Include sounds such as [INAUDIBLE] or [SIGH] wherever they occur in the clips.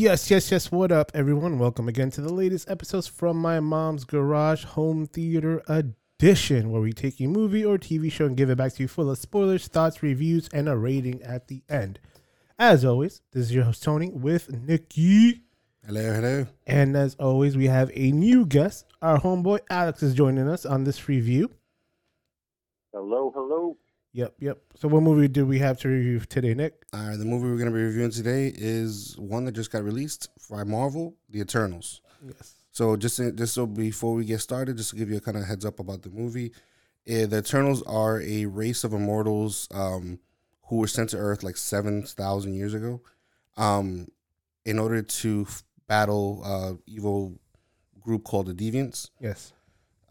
Yes, yes, yes. What up, everyone? Welcome again to the latest episodes from my mom's garage home theater edition, where we take a movie or TV show and give it back to you full of spoilers, thoughts, reviews, and a rating at the end. As always, this is your host Tony with Nikki. Hello, hello. And as always, we have a new guest. Our homeboy Alex is joining us on this review. Hello, hello. Yep, yep. So, what movie do we have to review today, Nick? Uh, the movie we're going to be reviewing today is one that just got released by Marvel, The Eternals. Yes. So just just so before we get started, just to give you a kind of heads up about the movie, eh, the Eternals are a race of immortals um, who were sent to Earth like seven thousand years ago, um, in order to f- battle uh, evil group called the Deviants. Yes.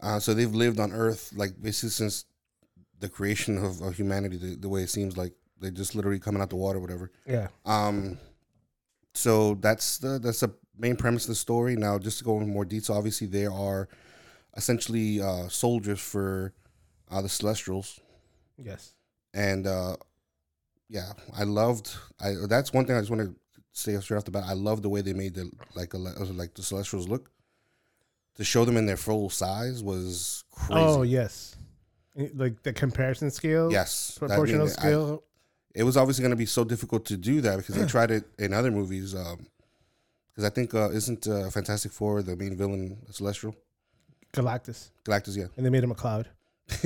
Uh, so they've lived on Earth like basically since the creation of, of humanity. The, the way it seems like they just literally coming out the water, whatever. Yeah. Um, so that's the that's the main premise of the story. Now, just to go into more detail, obviously there are essentially uh, soldiers for uh, the Celestials, Yes. and uh, yeah, I loved. I that's one thing I just want to say straight off the bat. I love the way they made the like a, like the Celestials look. To show them in their full size was crazy. Oh, yes. Eh, Like the comparison scale? yes, That- I Proportional mean, I- scale? it was obviously going to be so difficult to do that because they tried it in other movies. Because I think uh, isn't uh, Fantastic Four the main villain Celestial Galactus. Galactus? Yeah, And they made him a cloud. [LAUGHS]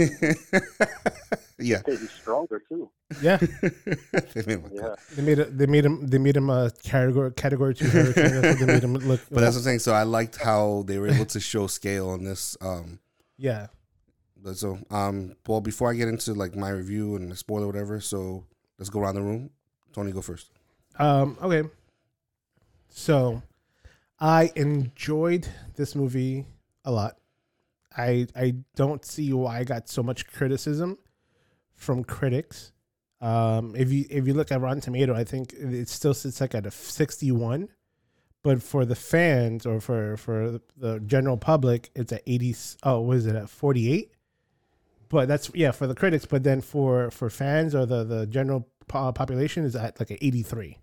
yeah. Hey, he's stronger too. Yeah. [LAUGHS] They made him a Yeah. They made it. They made him. They made him a category category two hurricane. They made him look. But that's what I'm saying. So I liked how they were able to show scale on this. Um, yeah. So um, well, before I get into like my review and the spoiler, whatever. So let's go around the room. Tony, go first. Um. Okay. So, I enjoyed this movie a lot. I I don't see why I got so much criticism from critics. Um. If you if you look at Rotten Tomato, I think it still sits like at a sixty one. But for the fans or for for the general public, it's at eighty. Oh, what is it at forty eight? But that's yeah for the critics. But then for for fans or the the general population is at like an eighty three.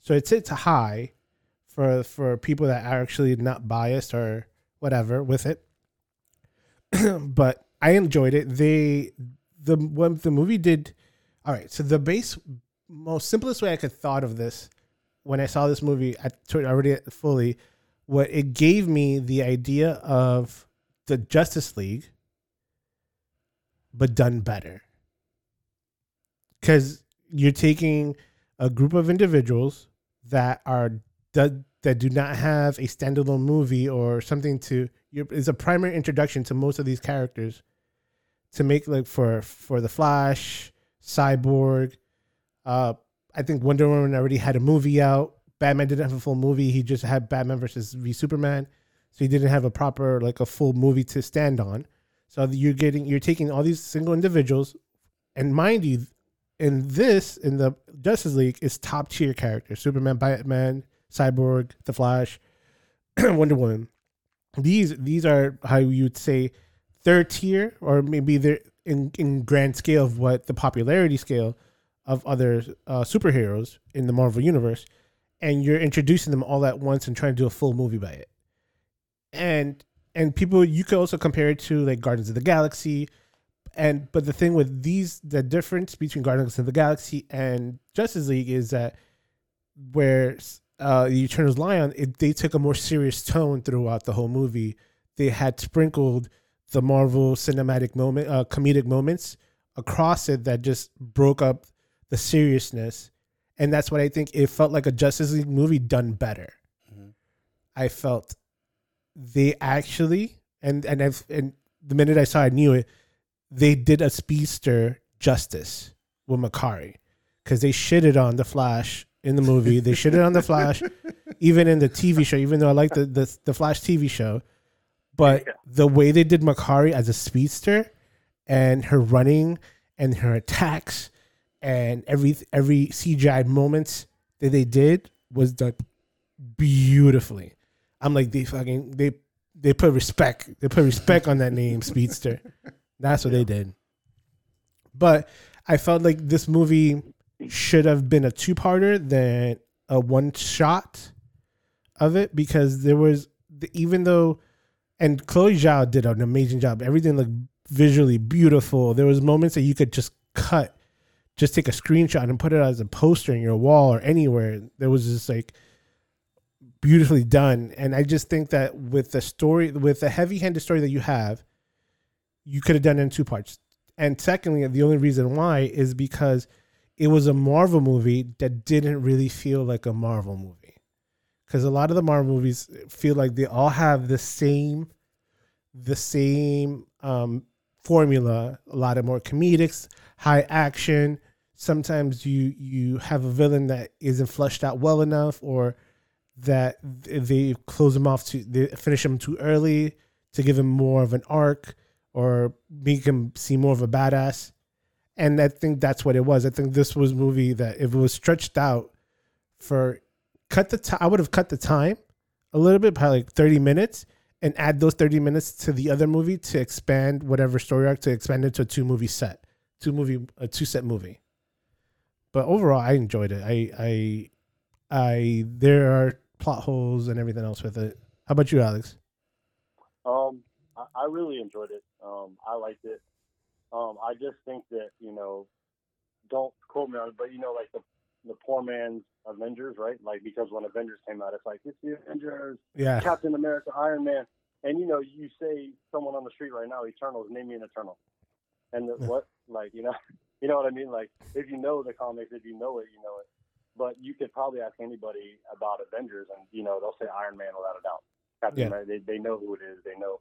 So it sits high for for people that are actually not biased or whatever with it. [CLEARS THROAT] but I enjoyed it. They the what the movie did. All right, so the base most simplest way I could thought of this when I saw this movie, I already fully what it gave me the idea of the Justice League, but done better. Because you're taking a group of individuals that are that, that do not have a standalone movie or something to is a primary introduction to most of these characters to make like for for the Flash, Cyborg, uh, I think Wonder Woman already had a movie out. Batman didn't have a full movie. He just had Batman versus v Superman, so he didn't have a proper like a full movie to stand on. So you're getting you're taking all these single individuals, and mind you, in this in the Justice League is top tier characters: Superman, Batman, Cyborg, The Flash, [CLEARS THROAT] Wonder Woman. These these are how you'd say third tier, or maybe they're in in grand scale of what the popularity scale of other uh, superheroes in the Marvel universe, and you're introducing them all at once and trying to do a full movie by it. And and people you could also compare it to like Guardians of the Galaxy, and but the thing with these the difference between Guardians of the Galaxy and Justice League is that where uh, the Eternals lie on it, they took a more serious tone throughout the whole movie. They had sprinkled the Marvel cinematic moment, uh, comedic moments across it that just broke up the seriousness, and that's what I think. It felt like a Justice League movie done better. Mhm. I felt they actually, and and I've, and the minute I saw, it, I knew it. They did a speedster justice with Makkari because they shitted on the Flash in the movie. They shitted on the Flash, [LAUGHS] even in the TV show. Even though I like the the, the Flash TV show, but the way they did Makkari as a speedster and her running and her attacks and every every CGI moments that they did was done beautifully. I'm like they fucking they they put respect. They put respect on that name, Speedster. That's what they did. But I felt like this movie should have been a two parter than a one shot of it because there was the, even though and Chloe Zhao did an amazing job. Everything looked visually beautiful. There was moments that you could just cut, just take a screenshot and put it as a poster in your wall or anywhere. There was just like beautifully done. And I just think that with the story, with the heavy-handed story that you have, you could have done it in two parts. And secondly, the only reason why is because it was a Marvel movie that didn't really feel like a Marvel movie. Because a lot of the Marvel movies feel like they all have the same, the same um, formula. A lot of more comedics, high action. Sometimes you you have a villain that isn't fleshed out well enough, or that they close him off to they finish him too early to give him more of an arc or make him seem more of a badass. And I think that's what it was. I think this was movie that if it was stretched out for cut the time, I would have cut the time a little bit, by like thirty minutes, and add those thirty minutes to the other movie to expand whatever story arc to expand it to a two movie set, two movie a two set movie. But overall, I enjoyed it. I I I there are plot holes and everything else with it. How about you, Alex? Um, I, I really enjoyed it. Um, I liked it. Um, I just think that you know, don't quote me on it, but you know, like the the poor man's Avengers, right? Like because when Avengers came out, it's like it's the Avengers, Yeah, Captain America, Iron Man, and you know, you say someone on the street right now, Eternals, name me an Eternal, and the, Yeah. what, like you know, [LAUGHS] you know what I mean? Like if you know the comics, if you know it, you know it. But you could probably ask anybody about Avengers, and you know they'll say Iron Man without a doubt. Captain Yeah. America, they they know who it is, they know.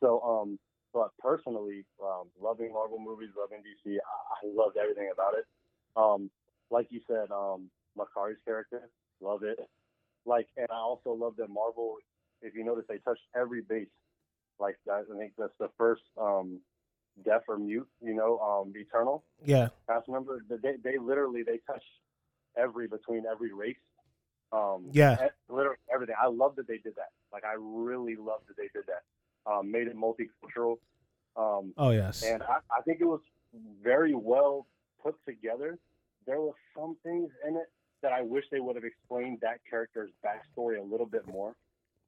So um, but personally, um, loving Marvel movies, loving DC, I, I loved everything about it. Um, like you said, um, Makkari's character, love it. Like, and I also love that Marvel. If you notice, they touched every base. Like I think that's the first um, deaf or mute. You know, um, Eternal yeah, cast member. They they literally they touch every between every race. Um, Yeah. literally everything. I love that they did that. Like I really love that they did that. Um, made it multicultural. Um, oh yes, and I, I think it was very well put together. There were some things in it that I wish they would have explained that character's backstory a little bit more.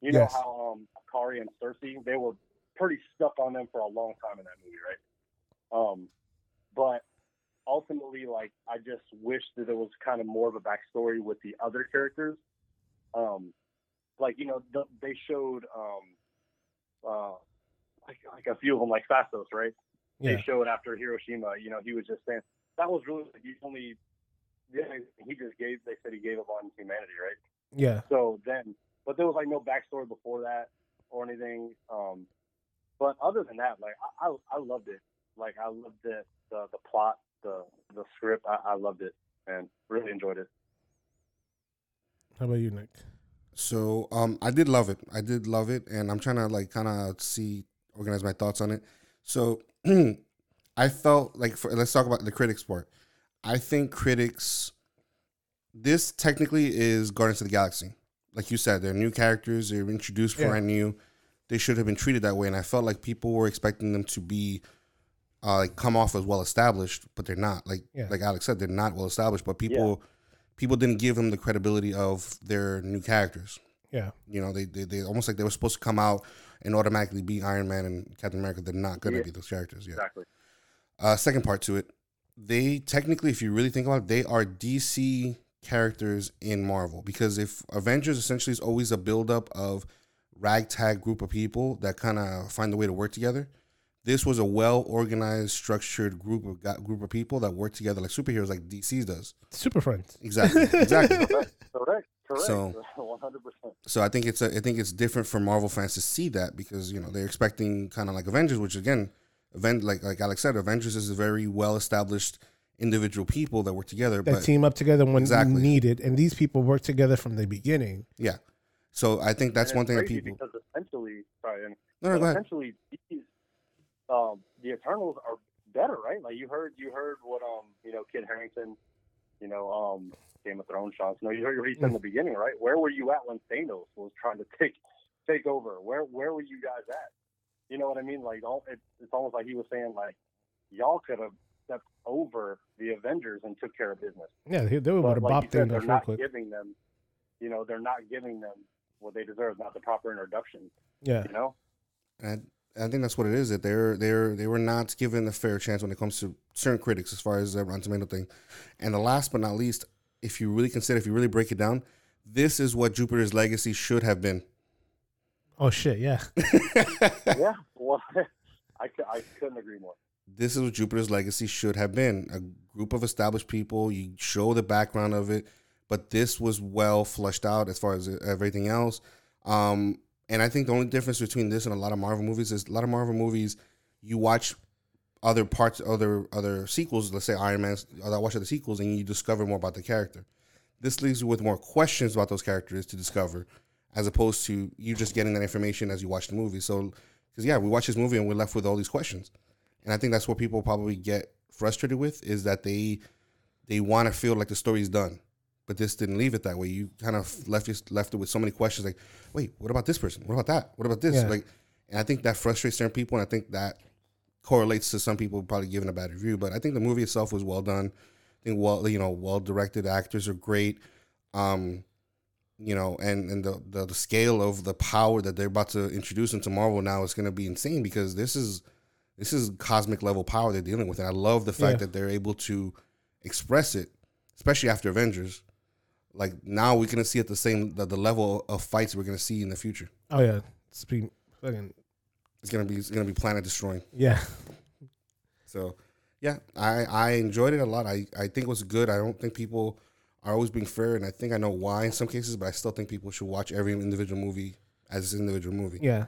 You know Yes. how um, Akari and Sersi, they were pretty stuck on them for a long time in that movie, right? Um, but ultimately, like, I just wish that there was kind of more of a backstory with the other characters. Um, like, you know, the, they showed um, uh, like, like a few of them, like Phastos, right? yeah, they showed after Hiroshima, you know, he was just saying that was really the only. Yeah, he just gave. They said he gave up on humanity, right? yeah. So then, but there was like no backstory before that or anything. Um, but other than that, like I, I, I loved it. Like I loved it, the the plot, the the script. I, I loved it and really enjoyed it. How about you, Nick? So um, I did love it. I did love it, and I'm trying to like kind of see organize my thoughts on it. So [CLEARS THROAT] I felt like for, let's talk about the critics part. I think critics. This technically is Guardians of the Galaxy, like you said. They're new characters. They're introduced Yeah. brand new. They should have been treated that way, and I felt like people were expecting them to be. Uh, like come off as well established, but they're not. Like Yeah. like Alex said, they're not well established. But people people didn't give them the credibility of their new characters. Yeah, You know, they, they they almost like they were supposed to come out and automatically be Iron Man and Captain America. They're not going to Yeah. be those characters. Yeah. Exactly. Uh, second part to it, they technically, if you really think about it, they are DC characters in Marvel because if Avengers essentially is always a buildup of ragtag group of people that kind of find a way to work together. This was a well organized, structured group of gu- group of people that worked together like superheroes, like DC does. super friends. Exactly, exactly. [LAUGHS] Correct. Correct. Correct. So- One hundred percent. So I think it's a, I think it's different for Marvel fans to see that because you know they're expecting kind of like Avengers, which again, event like like Alex said, Avengers is a very well established individual people that work together. That but team up together when Exactly. needed, and these people work together from the beginning. yeah, so I think that's And one it's thing that people. because essentially, sorry, and No, no, But go ahead. essentially these um the Eternals are better, right? Like you heard you heard what um you know Kit Harington, you know um Game of Thrones, Jon Snow. You heard what he said in the beginning, right? Where were you at when Thanos was trying to take take over? Where where were you guys at? You know what I mean? Like all it, it's almost like he was saying like y'all could have stepped over the Avengers and took care of business Yeah, they, they would but have like bopped said, in they're real not quick. giving them, you know, they're not giving them what they deserve, not the proper introduction. Yeah. You know. And I think that's what it is. That they're they're they were not given a fair chance when it comes to certain critics, as far as the Rotten Tomato thing. And the last but not least, if you really consider, if you really break it down, this is what Jupiter's Legacy should have been. Oh shit, yeah. [LAUGHS] yeah. Well, [LAUGHS] I, cou- I couldn't agree more. this is what Jupiter's Legacy should have been. A group of established people. You show the background of it, but this was well flushed out as far as everything else. Um, and I think the only difference between this and a lot of Marvel movies is a lot of Marvel movies, you watch other parts, other other sequels. Let's say Iron Man. I uh, watch other sequels, and you discover more about the character. This leaves you with more questions about those characters to discover, as opposed to you just getting that information as you watch the movie. So, because yeah, we watch this movie and we're left with all these questions. And I think that's what people probably get frustrated with is that they they want to feel like the story's done, but this didn't leave it that way. You kind of left it left it with so many questions like, wait, what about this person? What about that? What about this? Yeah. Like, and I think that frustrates certain people, and I think that correlates to some people probably giving a bad review. But I think the movie itself was well done. I think well, you know, well directed. Actors are great. Um, you know, and and the, the the scale of the power that they're about to introduce into Marvel now is going to be insane because this is this is cosmic level power they're dealing with, and I love the fact Yeah. that they're able to express it, especially after Avengers. Like now, we're gonna see at the same the, the level of fights we're gonna see in the future. Oh yeah. Speaking fucking It's gonna be it's gonna be planet destroying. yeah. [LAUGHS] So, yeah, I I enjoyed it a lot. I I think it was good. I don't think people are always being fair, and I think I know why in some cases, but I still think people should watch every individual movie as an individual movie. Yeah.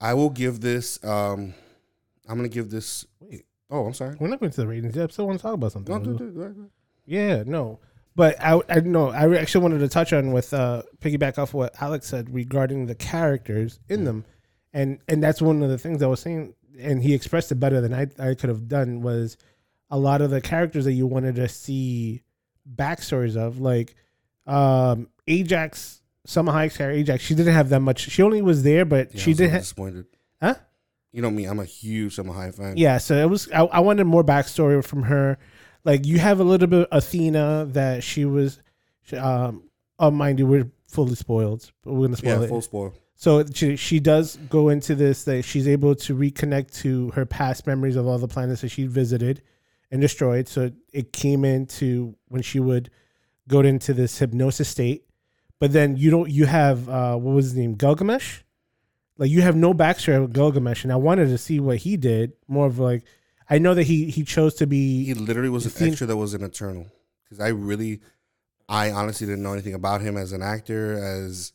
I will give this. um I'm gonna give this. Wait. Oh, I'm sorry. We're not going to the ratings yet. I still want to talk about something. No, do, do, do. Yeah, no. But I, I know I actually wanted to touch on with uh, piggyback off what Alex said regarding the characters in them, and and that's one of the things I was saying, and he expressed it better than I I could have done was a lot of the characters that you wanted to see backstories of, like um, Ajax, Salma Hayek's character Ajax. She didn't have that much. She only was there, but Yeah, she I was did. Ha- disappointed. Huh? You know me. I'm a huge Salma Hayek fan. Yeah, so it was. I, I wanted more backstory from her. Like you have a little bit of Athena that she was. Um, oh, mind you, we're fully spoiled, but we're gonna spoil yeah, it. full spoil. So she she does go into this that she's able to reconnect to her past memories of all the planets that she visited and destroyed. So it came into when she would go into this hypnosis state. But then you don't you have uh what was his name? Gilgamesh? Like you have no backstory of Gilgamesh and I wanted to see what he did. More of like I know that he he chose to be He literally was an Athena- extra that was an Eternal. Because I really, I honestly didn't know anything about him as an actor, as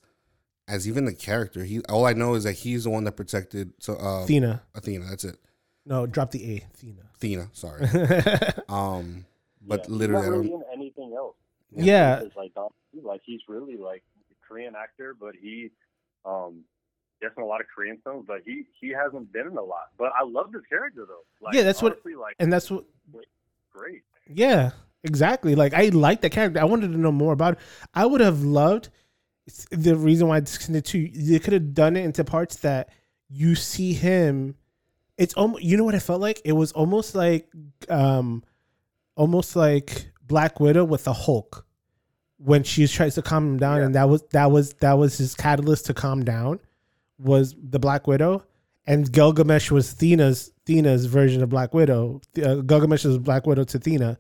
as even the character. He all I know is that he's the one that protected so uh, Athena. Athena. That's it. No, drop the A, Thena. Thena. Sorry. [LAUGHS] um, but Yeah, literally, I he's not really don't. in anything else. Yeah. It's like Don- like he's really like a Korean actor, but he um gets in a lot of Korean films, but he he hasn't been in a lot. But I love this character though. Like, Yeah, that's what- honestly, like and that's what great. Yeah, exactly. Like I like the character. I wanted to know more about. It. I would have loved the reason why I disconnected too. They could have done it into parts that you see him. It's almost you know what it felt like. It was almost like, um, almost like Black Widow with the Hulk when she tries to calm him down, Yeah. and that was that was that was his catalyst to calm down. Was the Black Widow, and Gilgamesh was Thena's Thena's version of Black Widow. Uh, Gilgamesh is Black Widow to Thena,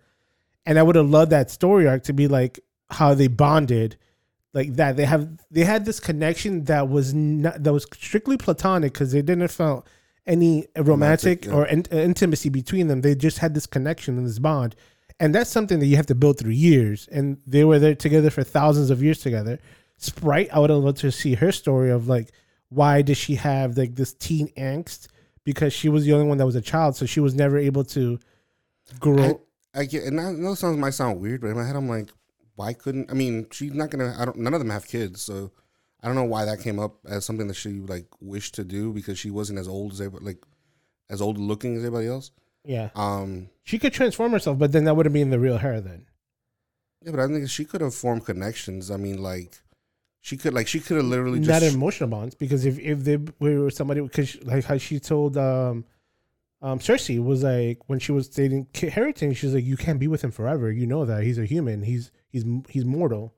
and I would have loved that story arc to be like how they bonded, like that. They have they had this connection that was not that was strictly platonic because they didn't felt any romantic, Romantic, yeah. or in, intimacy between them. They just had this connection and this bond, and that's something that you have to build through years. And they were there together for thousands of years together. Sprite, I would have loved to see her story of like why did she have like this teen angst because she was the only one that was a child, so she was never able to grow. I, I get, and I know sounds might sound weird, but in my head, I'm like, why couldn't? I mean, she's not gonna. I don't. None of them have kids, so I don't know why that came up as something that she like wished to do because she wasn't as old as everybody, like as old looking as everybody else. yeah, Um, she could transform herself, but then that would have been the real her then. yeah, but I think she could have formed connections. I mean, like she could, like she could have literally Not just. emotional bonds because if if they were somebody because like how she told um um Sersi was like when she was dating Kit Harington, she's like you can't be with him forever. You know that he's a human. He's he's he's mortal.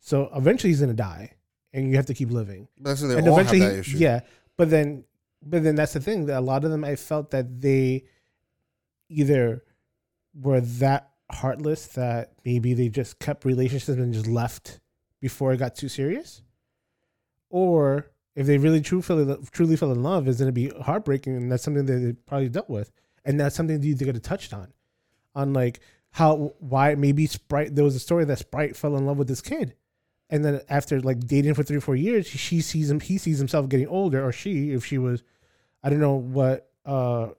So eventually he's gonna die, and you have to keep living. That's they and all have eventually, that issue. yeah. But then, but then that's the thing that a lot of them I felt that they either were that heartless that maybe they just kept relationships and just left before it got too serious, or if they really truly truly fell in love, is going to be heartbreaking, and that's something that they probably dealt with, and that's something that you could have touched on, on like how why maybe Sprite. There was a story that Sprite fell in love with this kid, and then after like dating for three or four years, she sees him. He sees himself getting older, or she, if she was, I don't know what uh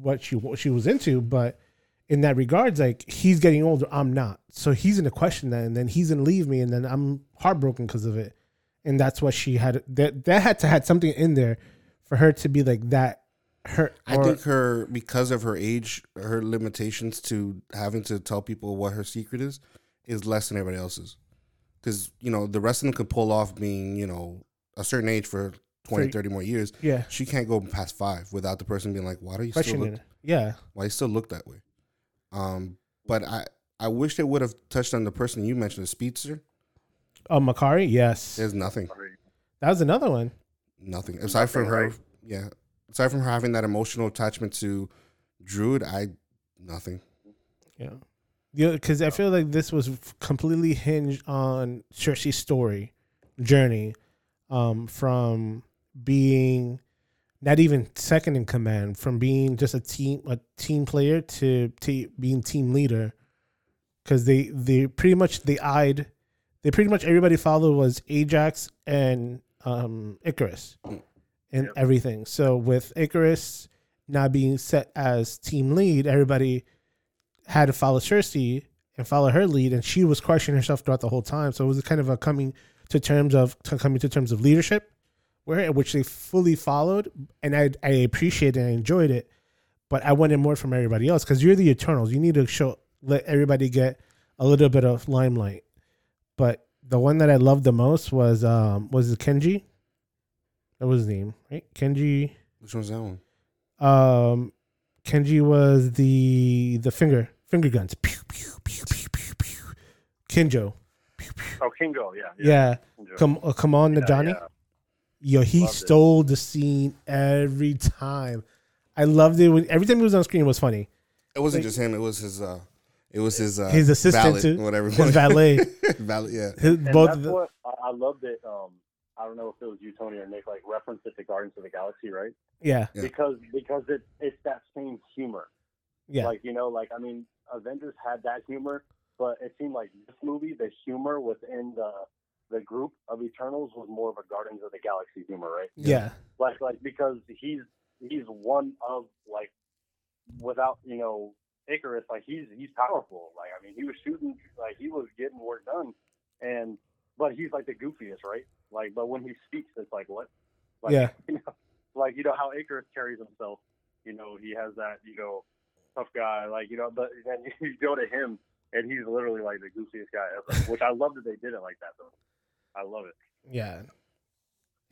what she what she was into, but in that regards, like he's getting older, I'm not. So he's gonna question that, and then he's gonna leave me, and then I'm heartbroken because of it. And that's what she had. That that had to had something in there for her to be like that. Her, I or- think her because of her age, her limitations to having to tell people what her secret is is less than everybody else's. Because you know the rest of them could pull off being you know a certain age for 20, 30 more years. yeah, She can't go past five without the person being like, "Why do you still look, it. Yeah, why you still look that way?" Um, but I I wish they would have touched on the person you mentioned, the speedster. oh Makkari, yes, There's nothing, that was another one. nothing aside from her. right? Yeah, aside from her having that emotional attachment to Druig, I nothing. Yeah. Yeah, because I feel like this was completely hinged on Sersi's story, journey, um, from being not even second in command, from being just a team a team player to te- being team leader. Because they they pretty much they eyed, they pretty much everybody followed was Ajax and um Ikaris, and everything. So with Ikaris not being set as team lead, everybody had to follow Sersi and follow her lead, and she was questioning herself throughout the whole time. So it was kind of a coming to terms of to coming to terms of leadership, where which they fully followed, and I I appreciated and I enjoyed it, but I wanted more from everybody else because you're the Eternals. You need to show let everybody get a little bit of limelight. But the one that I loved the most was um was it Kenji? That was his name, right? Kenji. Which one's that one? Um, Kenji was the the finger finger guns. Pew, pew, pew, pew, pew, pew. Kinjo. Oh, Kingo, yeah. Yeah. Kingo. Come uh, come on, Yeah, Johnny. yeah. Yo, he Loved it. stole the scene every time. I loved it. When, every time he was on screen, it was funny. It wasn't Like- just him. It was his. uh It was his. uh His assistant, valet, too. Whatever. His [LAUGHS] valet. valet. Yeah. His, And both that's of the, what I, I loved it. Um, I don't know if it was you, Tony, or Nick, like referenced it to Guardians of the Galaxy, right? yeah, Yeah. Because because it it's that same humor. yeah, Like you know, like I mean, Avengers had that humor, but it seemed like this movie, the humor within the the group of Eternals was more of a Guardians of the Galaxy humor, right? yeah, Like like because he's he's one of like without you know Ikaris, like he's he's powerful. Like I mean, he was shooting, like he was getting work done, and but he's like the goofiest, right? Like, but when he speaks, it's like what? Like, Yeah. [LAUGHS] You know, like you know how Ikaris carries himself. You know, he has that you know tough guy, like you know, but then [LAUGHS] you go to him, and he's literally like the goofiest guy ever. Which I love that they did it like that though. I love it. yeah.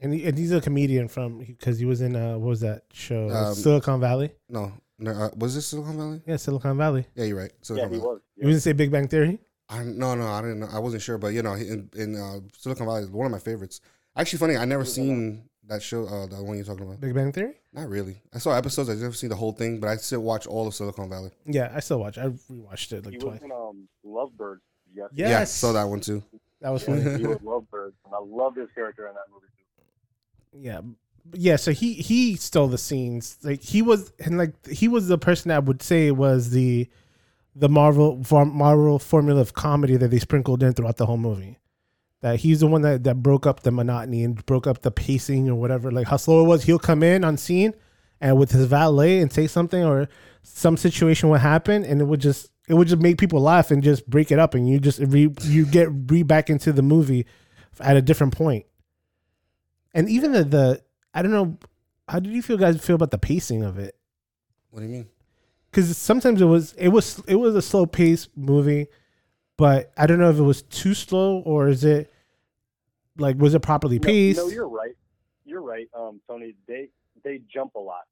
And, he, and he's a comedian from because he was in uh what was that show Um, Silicon Valley? No. no uh, was this Silicon Valley? Yeah, Silicon Valley. Yeah, you're right. Yeah, Silicon he Valley. was. You didn't say Big Bang Theory? I no no I didn't know I wasn't sure but you know in, in uh, Silicon Valley is one of my favorites. Actually, funny I never seen that show uh, the one you're talking about. Big Bang Theory? Not really. I saw episodes. I never seen the whole thing, but I still watch all of Silicon Valley. Yeah, I still watch. I rewatched it like He twice. was in um Lovebirds. Yes. Yeah. Yeah, Yes. saw that one too. That was Yeah, funny. he was Lovebirds, and I love his character in that movie too. yeah yeah so he he stole the scenes like he was and like he was the person that would say was the the marvel marvel formula of comedy that they sprinkled in throughout the whole movie that he's the one that, that broke up the monotony and broke up the pacing or whatever like how slow it was he'll come in on scene and with his valet and say something or some situation would happen and it would just it would just make people laugh and just break it up and you just re, you get re back into the movie at a different point. point and even the, the I don't know how did you feel guys feel about the pacing of it What do you mean? because sometimes it was it was it was a slow paced movie but I don't know if it was too slow or is it like was it properly No, paced No, you're right. You're right, um, Tony. They they jump a lot.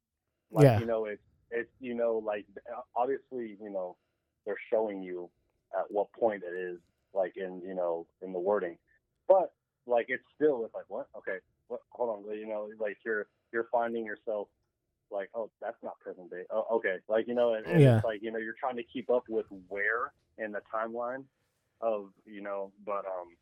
Like, Yeah. You know, it's it's you know like obviously you know they're showing you at what point it is like in you know in the wording, but like it's still it's like what? Okay, what? Hold on, you know, like you're you're finding yourself like, oh, that's not present day. Oh, okay, like you know, and, and Yeah. it's like you know, you're trying to keep up with where in the timeline of you know, but um,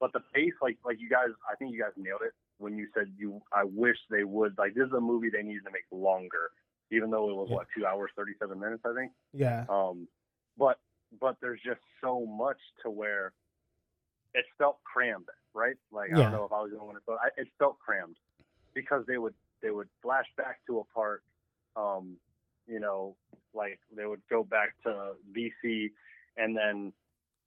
but the pace, like like you guys, I think you guys nailed it when you said you. I wish they would like this is a movie they needed to make longer, even though it was Yeah. what two hours thirty seven minutes, I think. Yeah. Um, but but there's just so much to where it felt crammed, right? Like I don't know if I was the one, but I, it felt crammed because they would they would flash back to a part, um, you know, like they would go back to BC, and then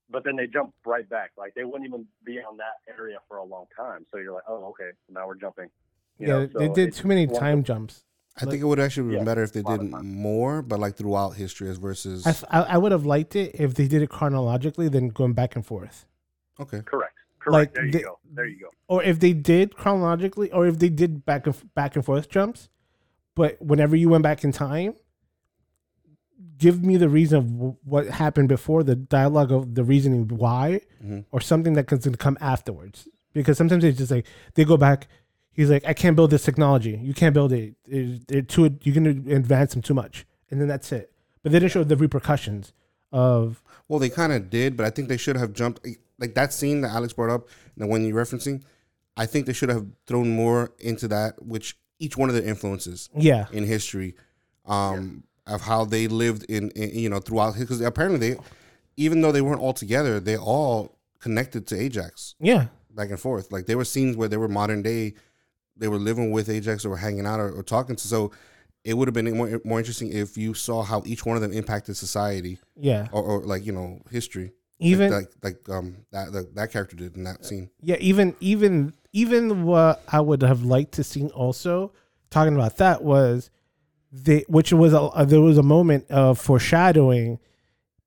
but then they jump right back. Like they wouldn't even be on that area for a long time. So you're like, oh, okay, now we're jumping. You Yeah. know, they did too many time jumps. I think it would actually be Yeah, better if they did more, but like throughout history as versus. I, f- I, I would have liked it if they did it chronologically, then going back and forth. okay. Correct. Correct. Like, there you the- go. There you go. or if they did chronologically, or if they did back and f- back and forth jumps, but whenever you went back in time, give me the reason of w- what happened before the dialogue of the reasoning why, Mhm. or something that can come afterwards. Because sometimes it's just like they go back. He's like, I can't build this technology. You can't build it. It- it too. You're gonna advance them too much, and then that's it. But they didn't show the repercussions of Well, they kind of did, but I think they should have jumped like that scene that Alex brought up, the one you're referencing. I think they should have thrown more into that, which each one of the influences yeah, in history, um, of how they lived in, in you know throughout because apparently they, even though they weren't all together, they all connected to Ajax yeah, back and forth. Like there were scenes where they were modern day, they were living with Ajax or were hanging out or, or talking to. So it would have been more, more interesting if you saw how each one of them impacted society yeah. or, or like you know history. Even like like, like um that the, that character did in that scene. Yeah, even even even what I would have liked to see also talking about that was they which was a, uh, there was a moment of foreshadowing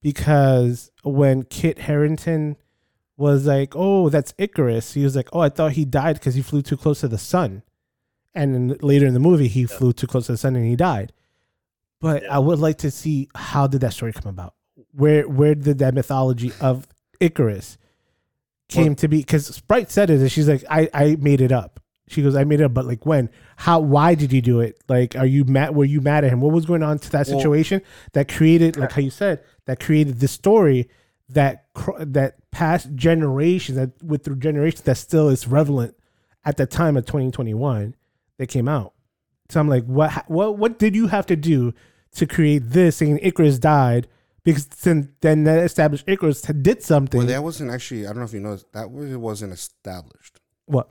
because when Kit Harington was like, "Oh, that's Ikaris," he was like, "Oh, I thought he died because he flew too close to the sun," and then later in the movie, he flew too close to the sun and he died. But Yeah. I would like to see how did that story come about? Where where did that mythology of Icarus came Well- to be? Because Sprite said it, and she's like, "I I made it up." She goes, "I made it up, but like when? How? Why did you do it? Like, are you mad? Were you mad at him? What was going on to that Well- situation that created, like how you said, that created this story that cr- that past generations that with through generations that still is relevant at the time of 2021 that came out. So I'm like, what what what did you have to do to create this? Saying Icarus died because then then that established Icarus did something. Well, that wasn't actually. I don't know if you know that was, it wasn't established. what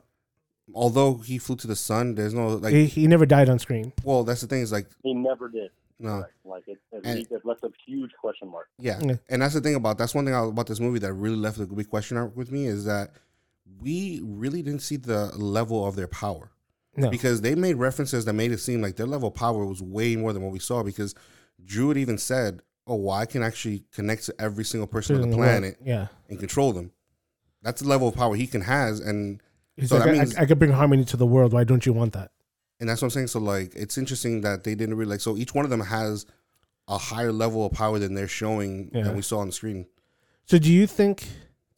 Although he flew to the sun, there's no like. he, he never died on screen. well, that's the thing is like He never did. No. Correct. Like it, it, And- it left a huge question mark. Yeah. Yeah. And that's the thing about that's one thing about this movie that really left a big question mark with me is that we really didn't see the level of their power. No. Because they made references that made it seem like their level of power was way more than what we saw because Druig even said, Oh, well, I can actually connect to every single person on the planet Yeah. and control them. That's the level of power he can has and He's So like, that I- means- I, I could bring harmony to the world. Why don't you want that? And that's what I'm saying. So like it's interesting that they didn't really like so each one of them has a higher level of power than they're showing Yeah. that we saw on the screen. So do you think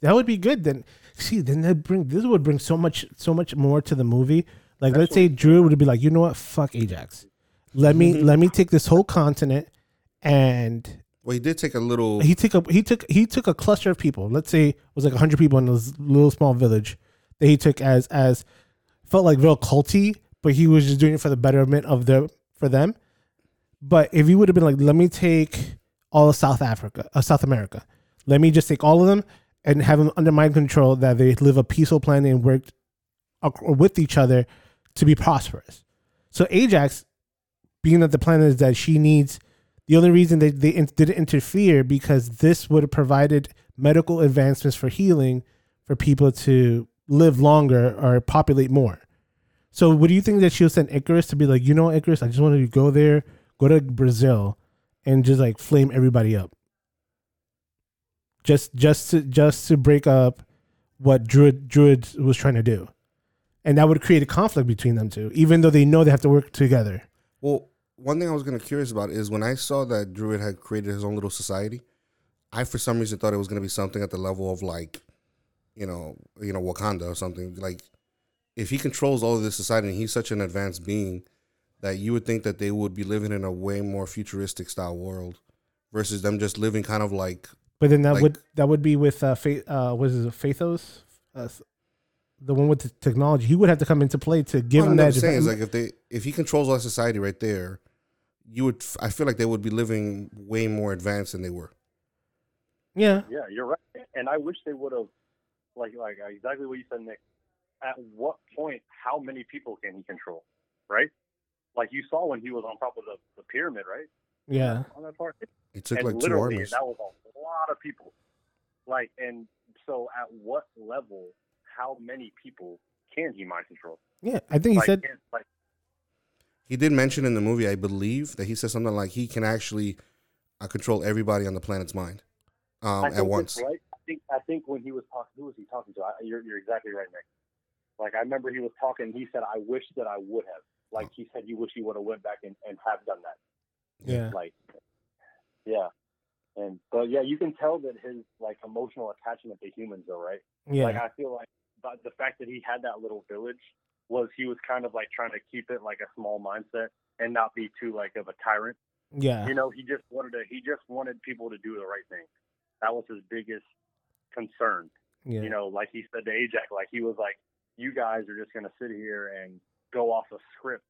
that would be good? Then see, then that bring this would bring so much so much more to the movie. Like let's say Drew would be like, you know what, fuck Ajax. Let me Mm-hmm. let me take this whole continent and Well, he did take a little he took a he took he took a cluster of people. Let's say it was like hundred people in this little small village that he took as as felt like real culty, but he was just doing it for the betterment of the for them. But if he would have been like, let me take all of South Africa, uh, South America, let me just take all of them and have them under my control that they live a peaceful planet and work with each other to be prosperous. So Ajax, being that the planet is that she needs the only reason they, they didn't interfere because this would have provided medical advancements for healing for people to live longer or populate more. So, would you think that she'll send Ikaris to be like, you know, Ikaris, I just wanted to go there, go to Brazil, and just like flame everybody up, just just to just to break up what Druig Druig was trying to do, and that would create a conflict between them two, even though they know they have to work together. Well, one thing I was gonna curious about is when I saw that Druig had created his own little society, I for some reason thought it was gonna be something at the level of like you know, you know, Wakanda or something. Like, if he controls all of this society and he's such an advanced being, that you would think that they would be living in a way more futuristic style world, versus them just living kind of like But then that Like- would that would be with uh, Faith. Uh, what is it, Faithos? Uh, the one with the technology. He would have to come into play to give Well, him that. I'm saying is like if they if he controls all society right there, you would I feel like they would be living way more advanced than they were. yeah, Yeah, you're right. And I wish they would have, like, like exactly what you said, Nick. At what point, how many people can he control? Right? Like you saw when he was on top of the, the pyramid, right? yeah, On that part. It took and like two literally, armies. that was a lot of people. Like, and so at what level, how many people can he mind control? yeah. I think he like, said like, He did mention in the movie, I believe, that he said something like he can actually uh, control everybody on the planet's mind um, at once. right. I think I think when he was talking, who was he talking to? I, you're you're exactly right, Nick. Like I remember he was talking. He said, "I wish that I would have." Like he said, "You wish you would have went back and, and have done that." yeah, Like, yeah, and but yeah, you can tell that his like emotional attachment to humans, though, right? yeah, Like I feel like but the fact that he had that little village was he was kind of like trying to keep it like a small mindset and not be too like of a tyrant. yeah, You know, he just wanted to he just wanted people to do the right thing. That was his biggest concern. yeah. You know, like he said to Ajax, like he was like, You guys are just gonna sit here and go off a script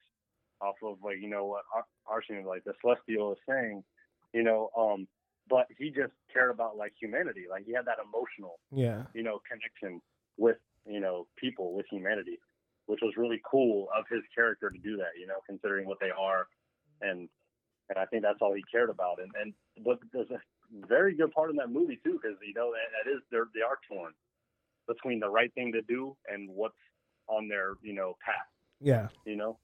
off of like, you know, what Ar- Arsene like the celestial is saying, you know, um but he just cared about like humanity. Like he had that emotional yeah. you know, connection with, you know, people, with humanity, which was really cool of his character to do that, you know, considering what they are. And, and I think that's all he cared about. And, and, but there's a very good part in that movie too, because, you know, that, that is, they're, they are torn between the right thing to do and what's on their, you know, path, Yeah, you know?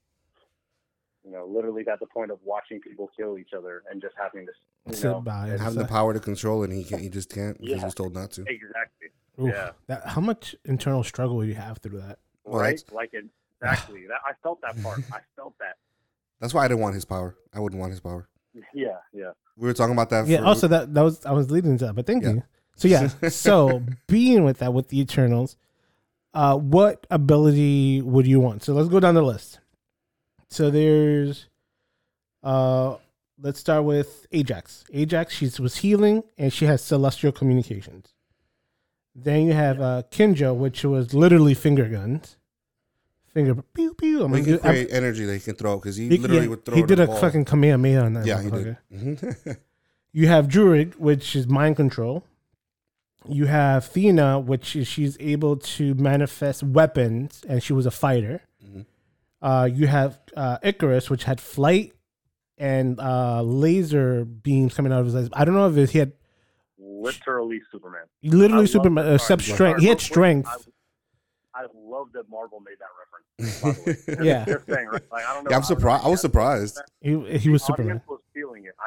You know, literally at the point of watching people kill each other and just having to, you sit know, by And and having the stuff. power to control it, and he can't. He just can't because Yeah. he's told not to. exactly. Oof, yeah. That how much internal struggle would you have through that? Well, right? that's- Like exactly. that I felt that part. I [LAUGHS] felt that. That's why I didn't want his power. I wouldn't want his power. Yeah, yeah. We were talking about that. Yeah. for- Also, that that was I was leading to that, but thank Yeah. you. So yeah. [LAUGHS] so being with that with the Eternals, uh, what ability would you want? So let's go down the list. So there's, uh, let's start with Ajax. Ajax, she was healing and she has celestial communications. Then you have uh, Kinjo, which was literally finger guns. Finger pew pew. I'm he can do- I'm- create energy that he can throw because he, he, literally yeah, would throw. he did a ball. fucking Kamehameha on that. Yeah, he did. Mhm. [LAUGHS] You have Druig, which is mind control. You have Thena, which is she's able to manifest weapons, and she was a fighter. Mhm. Uh, you have uh, Ikaris, which had flight and uh, laser beams coming out of his eyes. I don't know if he had Literally Superman. Literally love Superman, that. except Sorry, strength. sorry, He had strength. I, I love that Marvel made that reference. By the way. [LAUGHS] Yeah. Just saying, right? Like, I don't know Yeah, I'm surprised. I was surprised. He, he was the Superman. was feeling it.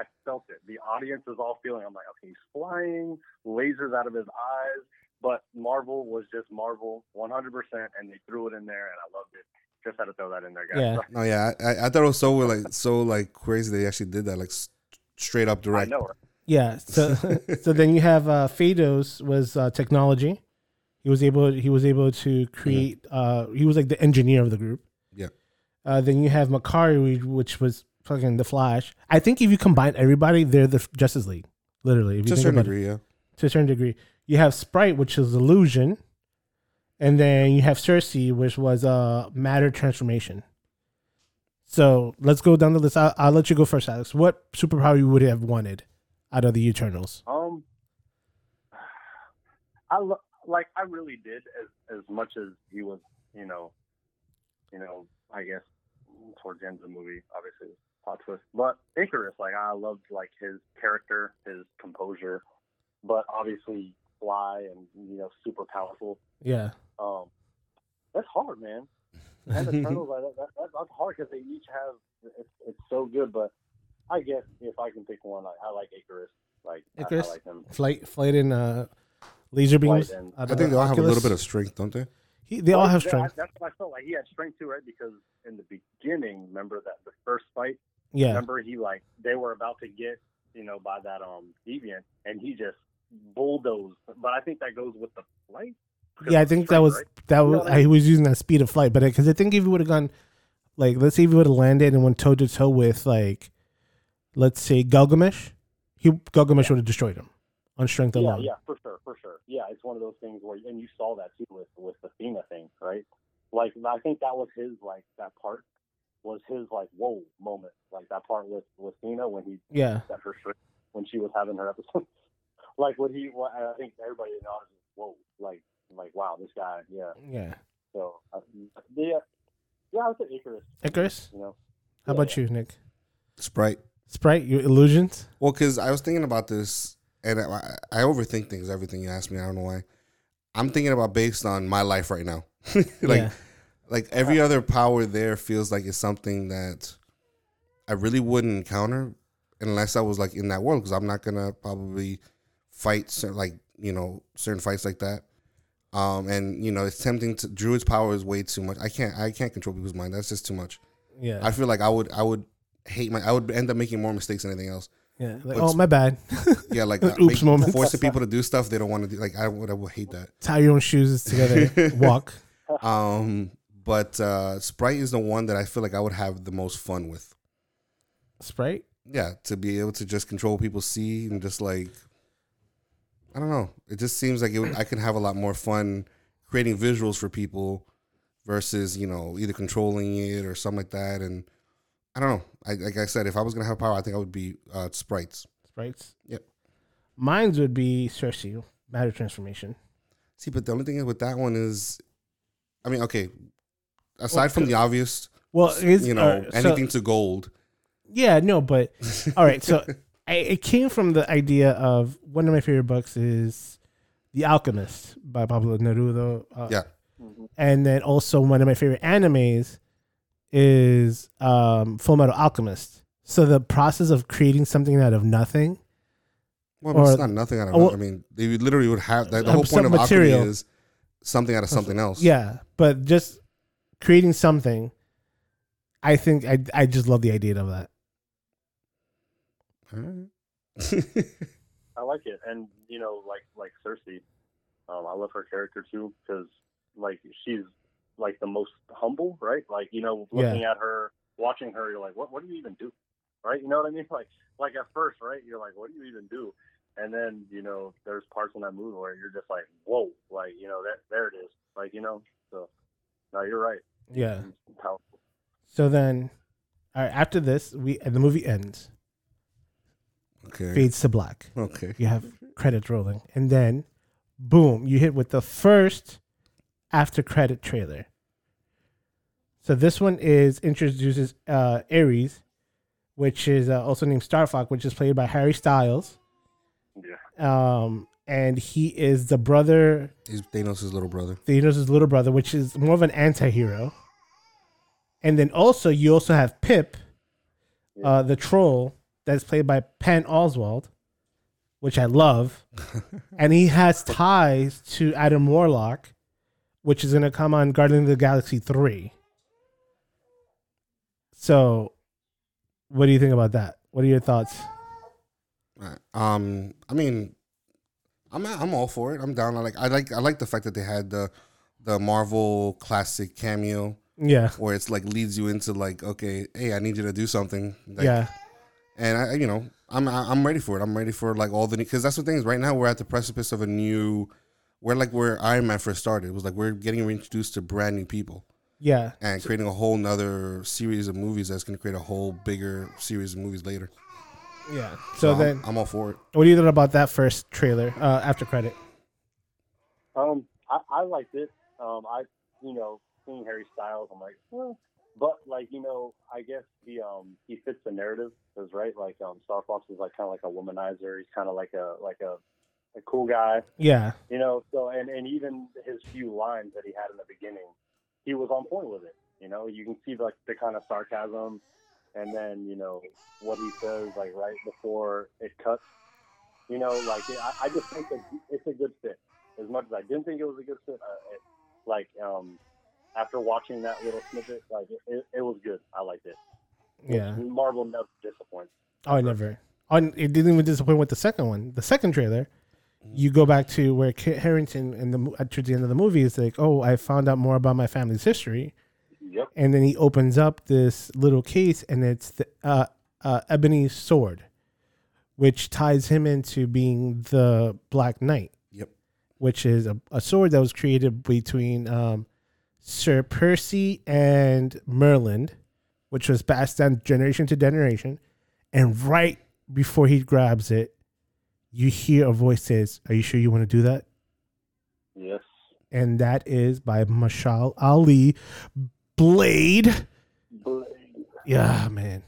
I felt it. The audience was all feeling. I'm like, okay, he's flying, lasers out of his eyes. But Marvel was just Marvel, 100, percent and they threw it in there, and I loved it. Just had to throw that in there, guys. Yeah. No, [LAUGHS] yeah, I, I thought it was so like so like crazy they actually did that like s- straight up I direct. know. Right? Yeah. So [LAUGHS] so then you have uh, Phaedos was uh, technology. He was able he was able to create. Uh, he was like the engineer of the group. Yeah. Uh, then you have Makkari, which was fucking the Flash. I think if you combine everybody, they're the Justice League. Literally, if To you a certain about it, degree, yeah. to a certain degree. You have Sprite, which is illusion, and then you have Sersi, which was uh, matter transformation. So let's go down the list. I'll, I'll let you go first, Alex. What superpower you would have wanted out of the Eternals? Um, I lo- like I really did as as much as he was, you know, you know, I guess towards the end of the movie, obviously it was a plot twist. But Ikaris, like I loved like his character, his composure, but obviously fly and you know super powerful. Yeah. Um, that's hard, man. [LAUGHS] And Eternals, like, that, that, that, that's hard because they each have it's, it's so good. But I guess if I can pick one, like I like Ikaris. Like I- Ikaris? I, like him. Flight, flight, and uh, laser beams. And- out I think they all have a little bit of strength, don't they? He, they all Well, have that- strength. That's what I felt like. He had strength too, right? Because in the beginning, remember that the first fight, Yeah. remember he like they were about to get, you know, by that um deviant, and he just bulldozed. But I think that goes with the flight. Yeah, I think that was right? that You know was I I was using that speed of flight, but because I think if you would have gone, like, let's say if you would have landed and went toe to toe with like, let's say Gilgamesh, he Gilgamesh would have destroyed him on strength Yeah, alone. yeah, for sure, for sure. Yeah, it's one of those things where, and you saw that too with with the Thena thing, right? Like, I think that was his like that part was his like whoa moment, like that part with with Thena when he Yeah, set her straight when she was having her episode. [LAUGHS] like when he, what- I think everybody in the audience, whoa, like like wow, this guy, yeah. yeah. So uh, yeah, yeah, I would say Ikaris. Ikaris, You know, how Yeah, about yeah. you, Nick? Sprite. Sprite, your illusions. Well, because I was thinking about this, and I, I overthink things. Everything you ask me, I don't know why. I'm thinking about based on my life right now. [LAUGHS] like, yeah. Like every other power there feels like it's something that I really wouldn't encounter unless I was like in that world. Because I'm not gonna probably fight cer- like you know certain fights like that. Um, and you know it's tempting to Druig's power is way too much. I can't I can't control people's mind. That's just too much. yeah, I feel like I would I would hate my I would end up making more mistakes than anything else. yeah. Like, but oh, my bad. [LAUGHS] Yeah, like [LAUGHS] Oops uh, make- moments. forcing people to do stuff they don't want to do. Like I would, I would hate that. Tie your own shoes together. [LAUGHS] Walk. Um, but uh, Sprite is the one that I feel like I would have the most fun with. Sprite. Yeah, to be able to just control people see and just like, I don't know. It just seems like it would, I can have a lot more fun creating visuals for people versus you know either controlling it or something like that. And I don't know. I, like I said, if I was gonna have power, I think I would be uh, sprites. Sprites. Yep. Mine's would be Sersi, matter transformation. See, but the only thing is with that one is, I mean, okay. Aside from the obvious, Well, it's, you know, uh, so- anything to gold. yeah, no, but [LAUGHS] all right. So I, it came from the idea of one of my favorite books is The Alchemist by Pablo Neruda. Uh, Yeah. Mhm. and then also one of my favorite animes is um, Full Metal Alchemist. So the process of creating something out of nothing. Well, Or- it's not nothing out of. Oh, well- I mean, they literally would have the, the whole point of alchemy is something out of something else. Yeah, but just creating something. I think I I just love the idea of that. [LAUGHS] I like it, and you know, like like Sersi, um, I love her character too because like she's like the most humble, right? Like you know, looking at her, watching her, you're like, what what do you even do, right? You know what I mean? [LAUGHS] Like like at first, right? You're like, what do you even do? And then you know, there's parts in that movie where you're just like, whoa, like you know, that there it is, like you know. So no, you're right. Yeah. Powerful. So then, all right, after this, we the movie ends, okay. fades to black. Okay. You have credits rolling, and then, boom, you hit with the first after credit trailer. So this one is introduces uh, Ares, which is uh, also named Starfox, which is played by Harry Styles. Yeah. Um, and he is the brother, He's Thanos' little brother. Thanos' little brother, which is more of an anti-hero. And then also you also have Pip, uh, the troll, that's played by Patton Oswalt, which I love. [LAUGHS] and he has ties to Adam Warlock, which is gonna come on Guardians of the Galaxy 3. So what do you think about that? What are your thoughts? Um, I mean, I'm I'm all for it. I'm down. I like I like I like the fact that they had the the Marvel classic cameo Yeah. where it's like leads you into like okay, hey, I need you to do something. Like, yeah. and I, you know, I'm I'm ready for it. I'm ready for like all the because that's the thing is right now we're at the precipice of a new. We're like where Iron Man first started. It was like we're getting introduced to brand new people Yeah. and creating a whole nother series of movies that's going to create a whole bigger series of movies later. Yeah. So I'm- then I'm, all for it. what do you think about that first trailer, uh, after credit? Um, I, I liked it. Um, I, you know, seeing Harry Styles, I'm like, well, but like, you know, I guess he um he fits the narrative, because right, like um Star Fox is like kind of like a womanizer. He's kind of like a like a a cool guy, Yeah. you know. So and and even his few lines that he had in the beginning, he was on point with it. You know, you can see like the kind of sarcasm, and then you know what he says like right before it cuts. You know, like I, I just think that it's a good fit. As much as I didn't think it was a good fit, uh, it, like um, after watching that little snippet, like it, it, it was good. I liked it. Yeah. Marvel never disappoints. Oh, I never. Oh, it didn't even disappoint with the second one. The second trailer, you go back to where Kit Harington and the at towards the end of the movie is like, oh, I found out more about my family's history, Yep. and then he opens up this little case, and it's the uh, uh, ebony sword, which ties him into being the Black Knight. Yep. Which is a, a sword that was created between um, Sir Percy and Merlin, which was passed down generation to generation. And right before he grabs it, you hear a voice says, "Are you sure you want to do that?" Yes. And that is by Mahershala Ali, Blade. Blade. Yeah, man.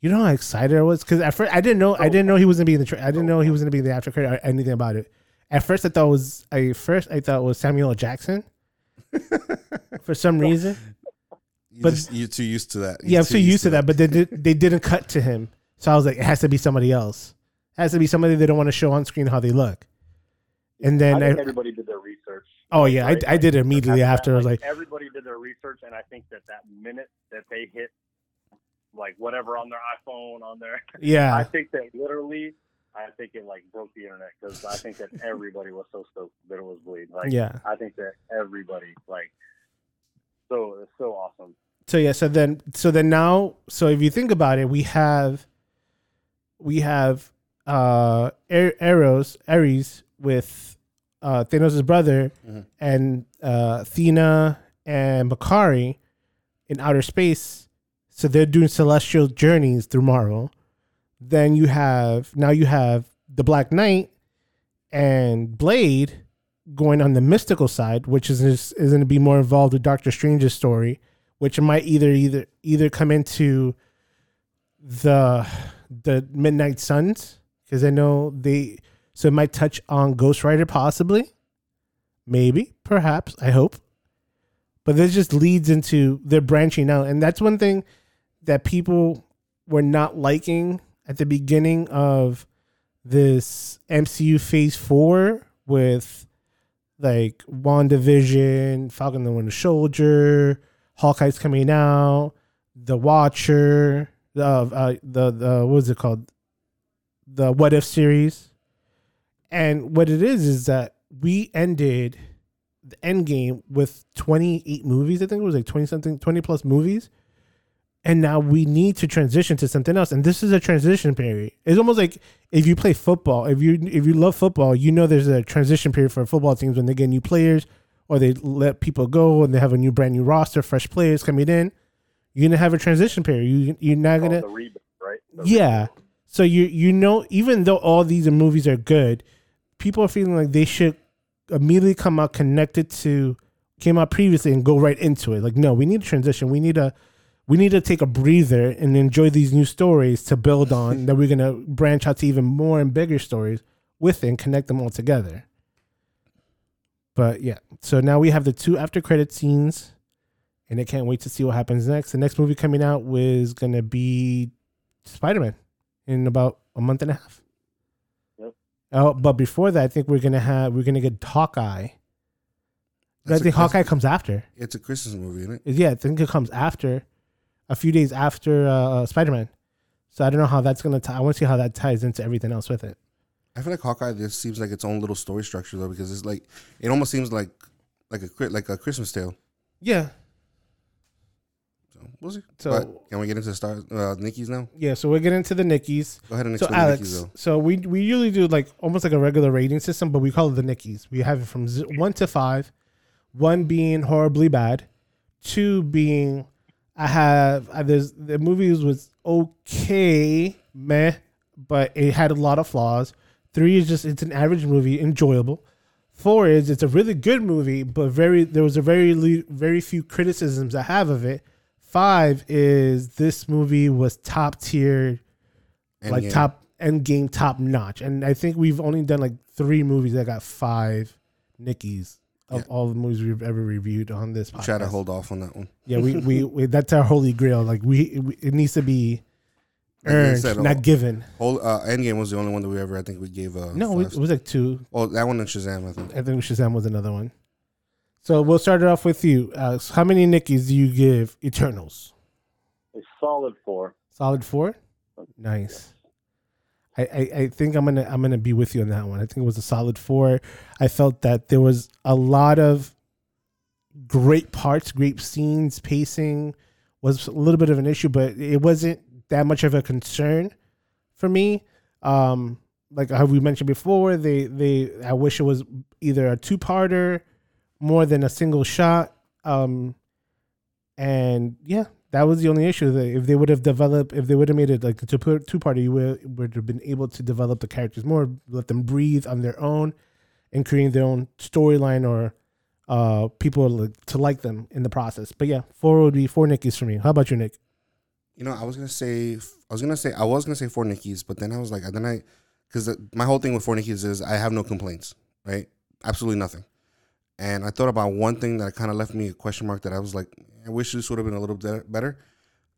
You know how excited I was because at first I didn't know I didn't know he was gonna be in the tra- I didn't know he was gonna be in the after credit or anything about it. At first I thought it was I first I thought it was Samuel L. Jackson for some reason. You But- just, you're too used to that. You're Yeah, I'm too so used to that, but they did, they didn't cut to him, so I was like, it has to be somebody else. It has to be somebody they don't want to show on screen how they look. And I then think I, everybody did their research. oh yeah, I, right? I did it immediately That- after. I was like, everybody did their research, and I think that that minute that they hit, like whatever on their iPhone, on their, yeah, [LAUGHS] I think that literally, I think it like broke the internet because I think that everybody was so stoked that it was Blade. Like, yeah. I think that everybody like, so it's so awesome. so yeah so then so then now so if you think about it we have we have uh Ar- Eros Ares with uh Thanos' brother Mhm. and uh Athena and Makkari in outer space so they're doing celestial journeys through Marvel then you have now you have the Black Knight and Blade going on the mystical side which is is going to be more involved with Doctor Strange's story which might either either either come into the the Midnight Suns because I know they so it might touch on Ghost Rider possibly, maybe, perhaps, I hope. But this just leads into they're branching out, and that's one thing that people were not liking at the beginning of this MCU Phase Four with like WandaVision, Falcon the Winter Soldier, Hawkeye's coming out, The Watcher, the uh, the the what is it called? The What If series. And what it is is that we ended the end game with 28 movies, I think it was like 20 something, 20 plus movies. And now we need to transition to something else. And this is a transition period. It's almost like if you play football, if you if you love football, you know there's a transition period for football teams when they get new players or they let people go and they have a new brand new roster, fresh players coming in. You're gonna have a transition period. You you're not oh, gonna the reboot, right? The yeah. So you you know even though all these movies are good, people are feeling like they should immediately come out connected to came out previously and go right into it. Like no, we need a transition. We need a we need to take a breather and enjoy these new stories to build on that we're gonna branch out to even more and bigger stories within, and connect them all together. But yeah, so now we have the two after credit scenes, and I can't wait to see what happens next. The next movie coming out was gonna be Spider Man in about a month and a half. Yep. Oh, but before that, I think we're gonna have we're gonna get Hawkeye. But I think Hawkeye comes after. It's a Christmas movie, isn't it? Yeah, I think it comes after, a few days after uh, Spider Man. So I don't know how that's gonna. Tie. I want to see how that ties into everything else with it. I feel like Hawkeye just seems like its own little story structure though, because it's like it almost seems like like a like a Christmas tale. Yeah. So we'll see. So- but can we get into the stars, uh, Nikki's now? Yeah. So we're getting into the Nickies. Go ahead and So explain the Nikki's Alex, though. so we we usually do like almost like a regular rating system, but we call it the Nickies. We have it from z- one to five, one being horribly bad, two being I have uh, there's the movies was okay, meh, but it had a lot of flaws. Three is just it's an average movie, enjoyable. Four is it's a really good movie, but very there was a very very few criticisms I have of it. Five is this movie was top tier like top end game top notch and i think we've only done like three movies that got five nickies of Yeah. all the movies we've ever reviewed on this podcast. Try to hold off on that one. yeah we, we, [LAUGHS] we that's our holy grail like we, we it needs to be earned said, not all- given Whole uh, Endgame was the only one that we ever. I think we gave. Uh, no five it, it was like two Oh, that one and Shazam, I think. i think shazam was another one so we'll start it off with you alex how many nickies do you give eternals A solid four. solid four nice I, I, think I'm gonna I'm gonna be with you on that one. I think it was a solid four. I felt that there was a lot of great parts, great scenes, pacing was a little bit of an issue, but it wasn't that much of a concern for me. Um, like how we mentioned before, they they I wish it was either a two parter more than a single shot. Um, and yeah, that was the only issue. That if they would have developed, if they would have made it like a two parter, you would would have been able to develop the characters more, let them breathe on their own, and creating their own storyline or uh people to like them in the process. But yeah, four would be four Nickies for me. How about you, Nick? You know, I was gonna say, I was gonna say, I was gonna say four Nickies, but then I was like, then I, because my whole thing with four Nickies is I have no complaints, right? Absolutely nothing. And I thought about one thing that kind of left me a question mark that I was like, I wish this would have been a little bit better.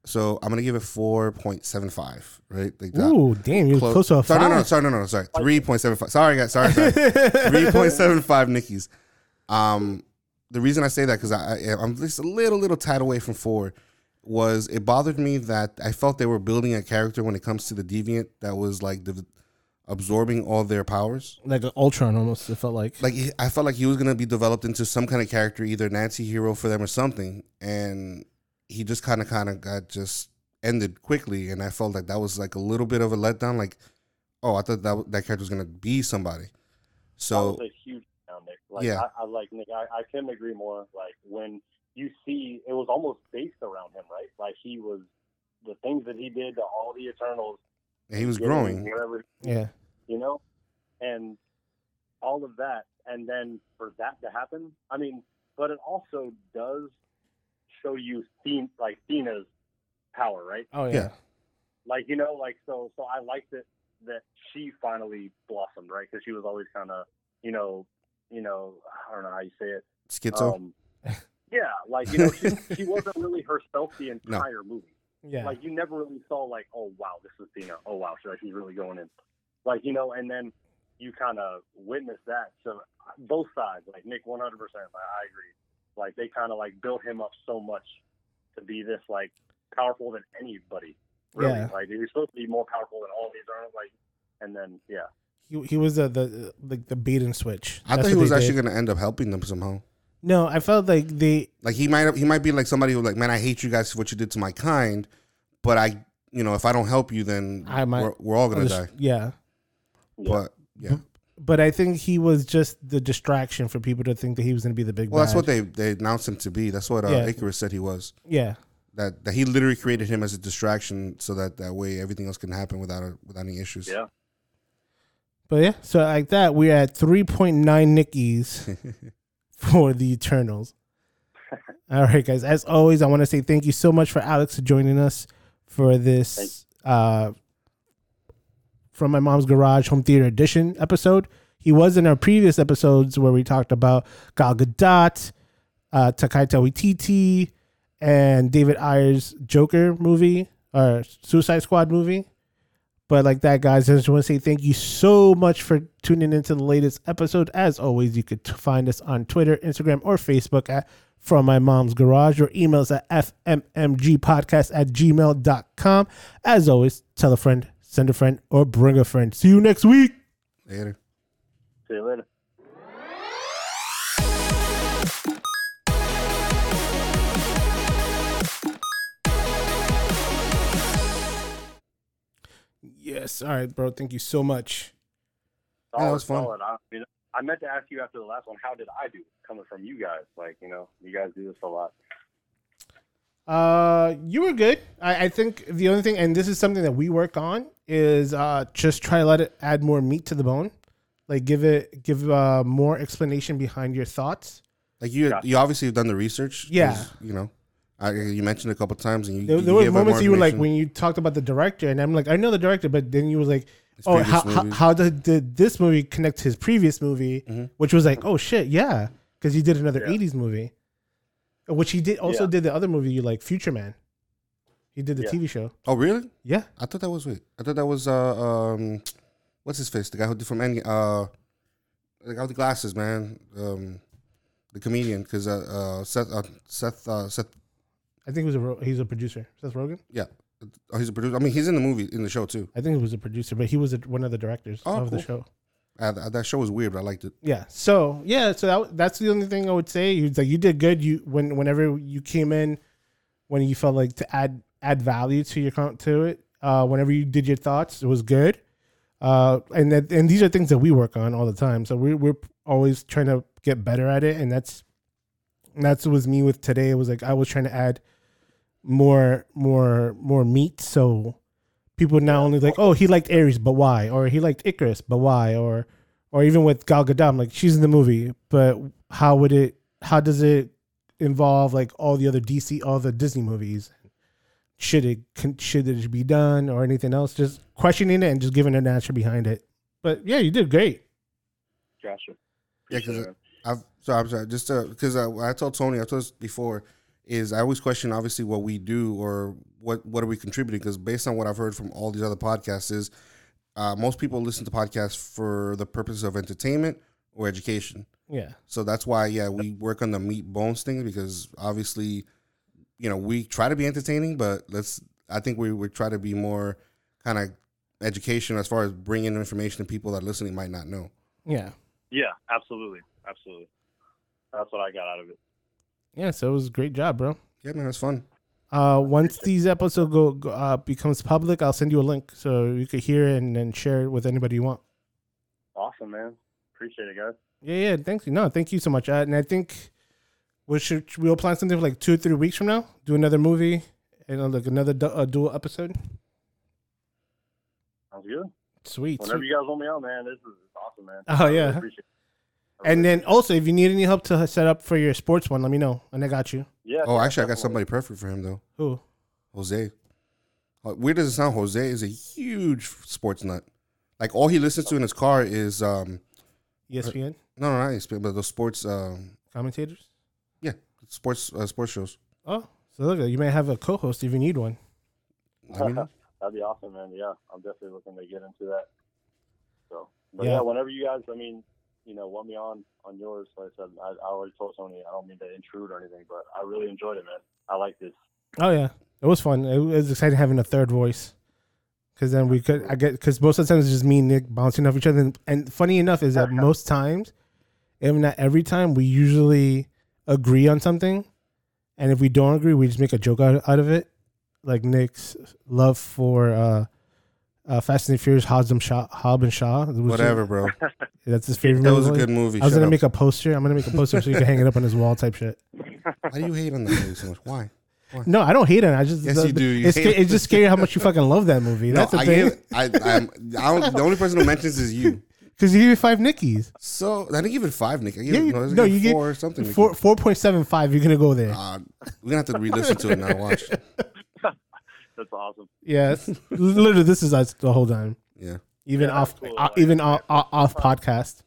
So I'm gonna give it four point seven five, right? Like that. Ooh, damn, you're close, to a sorry, five. No, no, sorry, no, no, sorry, three point seven five. Sorry, guys, sorry, sorry. [LAUGHS] three point seven five Nickies. Um, the reason I say that because I, I I'm just a little little tad away from four was it bothered me that I felt they were building a character when it comes to the deviant that was like the absorbing all their powers, like an Ultron almost. It felt like like I felt like he was gonna be developed into some kind of character, either Nancy hero for them or something, and he just kind of kind of got just ended quickly, and I felt like that was like a little bit of a letdown. Like, oh, I thought that that character was gonna be somebody. So that was a huge down, Nick. Like, Yeah. I, I like Nick. I, I couldn't agree more. Like when you see, it was almost based around him, right? Like he was the things that he did to all the Eternals. and he was growing. Whatever yeah, you know, and all of that, and then for that to happen, I mean, but it also does show you Thena, like Thena's power, right? oh yeah, Yeah. Like you know, like so, so I liked it that she finally blossomed, right? Because she was always kind of, you know, you know, I don't know how you say it. Schizo. Um, [LAUGHS] yeah, like you know, she, she wasn't really herself the entire movie. yeah. Like you never really saw like, oh wow, this is Thena. Oh wow, she, she's really going in. Like you know, and then you kind of witness that. So both sides, like Nick, one hundred percent. I agree. Like they kind of like built him up so much to be this like powerful than anybody. Really, Yeah. like he was supposed to be more powerful than all these are. Like, and then yeah, he he was the the like the bait and switch. I That's thought he was actually gonna end up helping them somehow. No, I felt like they Like he might he might be like somebody who like, man, I hate you guys for what you did to my kind, but I, you know, if I don't help you, then I might- we're, we're all gonna die. yeah. Yeah. But yeah, But I think he was just the distraction for people to think that he was going to be the big. well, that's what they they announced him to be. That's what uh, Yeah. Ikaris said he was. Yeah, That that he literally created him as a distraction so that that way everything else can happen without a, without any issues. yeah. but yeah. So like that, we're at three point nine Nickies [LAUGHS] for the Eternals. [LAUGHS] All right, guys. As always, I want to say thank you so much for Alex for joining us for this uh, from my mom's garage home theater edition episode. He was in our previous episodes where we talked about Gal Gadot, uh, Taika Waititi, and David Ayer's Joker movie or Suicide Squad movie. But like that, guys, I just want to say thank you so much for tuning into the latest episode. As always, you could find us on Twitter, Instagram, or Facebook at From My Mom's Garage or email us at fmmgpodcast at gmail.com. As always, tell a friend, send a friend, or bring a friend. See you next week. Later. See you later. Yes. All right, bro. Thank you so much. Yeah, that was fun. solid. I, mean, I meant to ask you after the last one, how did I do coming from you guys? Like, you know, you guys do this a lot. Uh, you were good. I, I think the only thing, and this is something that we work on, is uh just try to let it add more meat to the bone. Like give it give uh more explanation behind your thoughts. Like you, Gotcha. you obviously have done the research. Yeah. You know, I, you mentioned a couple times, and you. There, you there were moments you were like when you talked about the director, and I'm like, I know the director, but then you was like, His oh, how, how, how did, did this movie connect to his previous movie, Mhm. which was like, oh shit, yeah, because he did another Yeah. '80s movie, which he did also Yeah. did the other movie you like, Future Man. He did the Yeah. TV show. Oh really? Yeah, I thought that was wait. I thought that was uh um, what's his face? The guy who did from Endgame. Uh, the guy with the glasses, man. Um, the comedian, because uh, uh Seth uh, Seth uh, Seth I think he was a he's a producer. Seth Rogen. yeah Oh, he's a producer. I mean, he's in the movie in the show too. I think he was a producer, but he was a, one of the directors Oh, of the show. Uh, th- that show was weird, but I liked it. Yeah. So yeah. So that, that's the only thing I would say. Like you did good. You when whenever you came in, when you felt like to add add value to your to it. Uh, whenever you did your thoughts, it was good. Uh, and that, and these are things that we work on all the time. So we're we're always trying to get better at it, and that's that's what was me with today. It was like I was trying to add more more more meat, so people not only like, oh, he liked Ares, but why? Or he liked Ikaris, but why? Or or even with Gal Gadot, I'm like she's in the movie, but how would it? How does it involve like all the other DC, all the Disney movies? Should it con- should it be done or anything else? Just questioning it and just giving an answer behind it. But yeah, you did great. Gotcha. Yeah, because it. I've so I'm sorry, just because uh, I told Tony, I told us before, is I always question obviously what we do or what what are we contributing because based on what I've heard from all these other podcasts is uh, most people listen to podcasts for the purpose of entertainment or education. Yeah. So that's why yeah we work on the meat bones thing because obviously you know we try to be entertaining, but let's I think we would try to be more kind of education as far as bringing information to people that are listening might not know. Yeah. Yeah, absolutely, absolutely. That's what I got out of it. Yeah. So it was a great job, bro. Yeah, man, it was fun. Uh, once these episodes go, go uh, becomes public, I'll send you a link so you could hear it and then share it with anybody you want. Awesome, man. Appreciate it, guys. Yeah, yeah. Thank you. No, thank you so much. Uh, and I think we should we'll plan something for like two or three weeks from now. Do another movie and uh, like another du- uh, dual episode. Sounds good. Sweet. Whenever sweet. you guys want me on, man, this is awesome, man. Oh, I really yeah. appreciate it. I And then also, if you need any help to set up for your sports one, let me know, and I got you. Yeah. Oh, yeah, actually, I got somebody perfect for him though. Who? Jose. Weird as it sound, Jose is a huge sports nut. Like all he listens to in his car is um ESPN no no not ESPN, but the sports um commentators. Yeah, sports uh, sports shows. Oh, so look, you may have a co-host if you need one. I mean, [LAUGHS] That'd be awesome, man. Yeah, I'm definitely looking to get into that. So, but Yeah. yeah. whenever you guys, I mean, you know, want me on on yours, like I said, I, I already told Tony, I don't mean to intrude or anything, but I really enjoyed it, man. I like this. Oh yeah, it was fun. It was exciting having a third voice. Cause then we could, I get, cause most of the times it's just me and Nick bouncing off each other. And, and funny enough is that most times, if not every time, we usually agree on something, and if we don't agree, we just make a joke out, out of it. Like Nick's love for uh, uh, Fast and the Furious, Hobbs and Shaw, Hobbs and Shaw. whatever, bro. That's his favorite. That was a movie. good movie. I was Shut gonna up. make a poster. I'm gonna make a poster so you can hang it up on his wall, type shit. Why do you hate on that movie so much? Why? No, I don't hate it. I just Yes, you do. You it's, sca- it. it's just scary how much you fucking love that movie. That's no, the I thing. I, I'm, I don't, the only person who mentions is you. [LAUGHS] Because you gave it five Nickies. So I didn't give it five, Nickies. Yeah, you- no, no, you it get four or something. Four four point seven five. You're gonna go there. Uh, we're gonna have to re-listen to it now. Watch. [LAUGHS] That's awesome. Yes, literally, this is us the whole time. Yeah. Even Yeah, off, cool. uh, Like, even yeah. off, off podcast.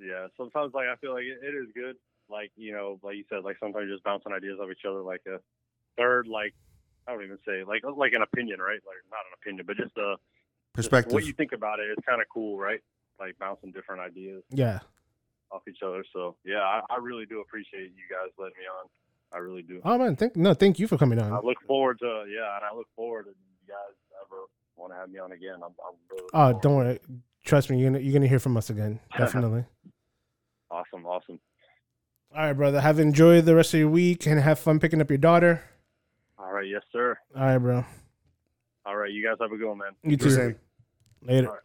Yeah, sometimes like I feel like it, it is good. Like you know, like you said, like sometimes just bouncing ideas off each other, like a third, like I don't even say like like an opinion, right? Like not an opinion, but just a just Perspective. what you think about it, it is kind of cool, right? Like bouncing different ideas Yeah. off each other. So yeah, I, I really do appreciate you guys letting me on. I really do. Oh man, thank no, thank you for coming on. I look forward to yeah, and I look forward to you guys ever want to have me on again. I'm, I'm really Oh, don't forward. worry. Trust me, you're gonna you're gonna hear from us again. [LAUGHS] Definitely. Awesome, awesome. All right, brother. Have enjoyed the rest of your week and have fun picking up your daughter. All right, yes, sir. All right, bro. All right, you guys have a good one, man. You too. the. Later. All right.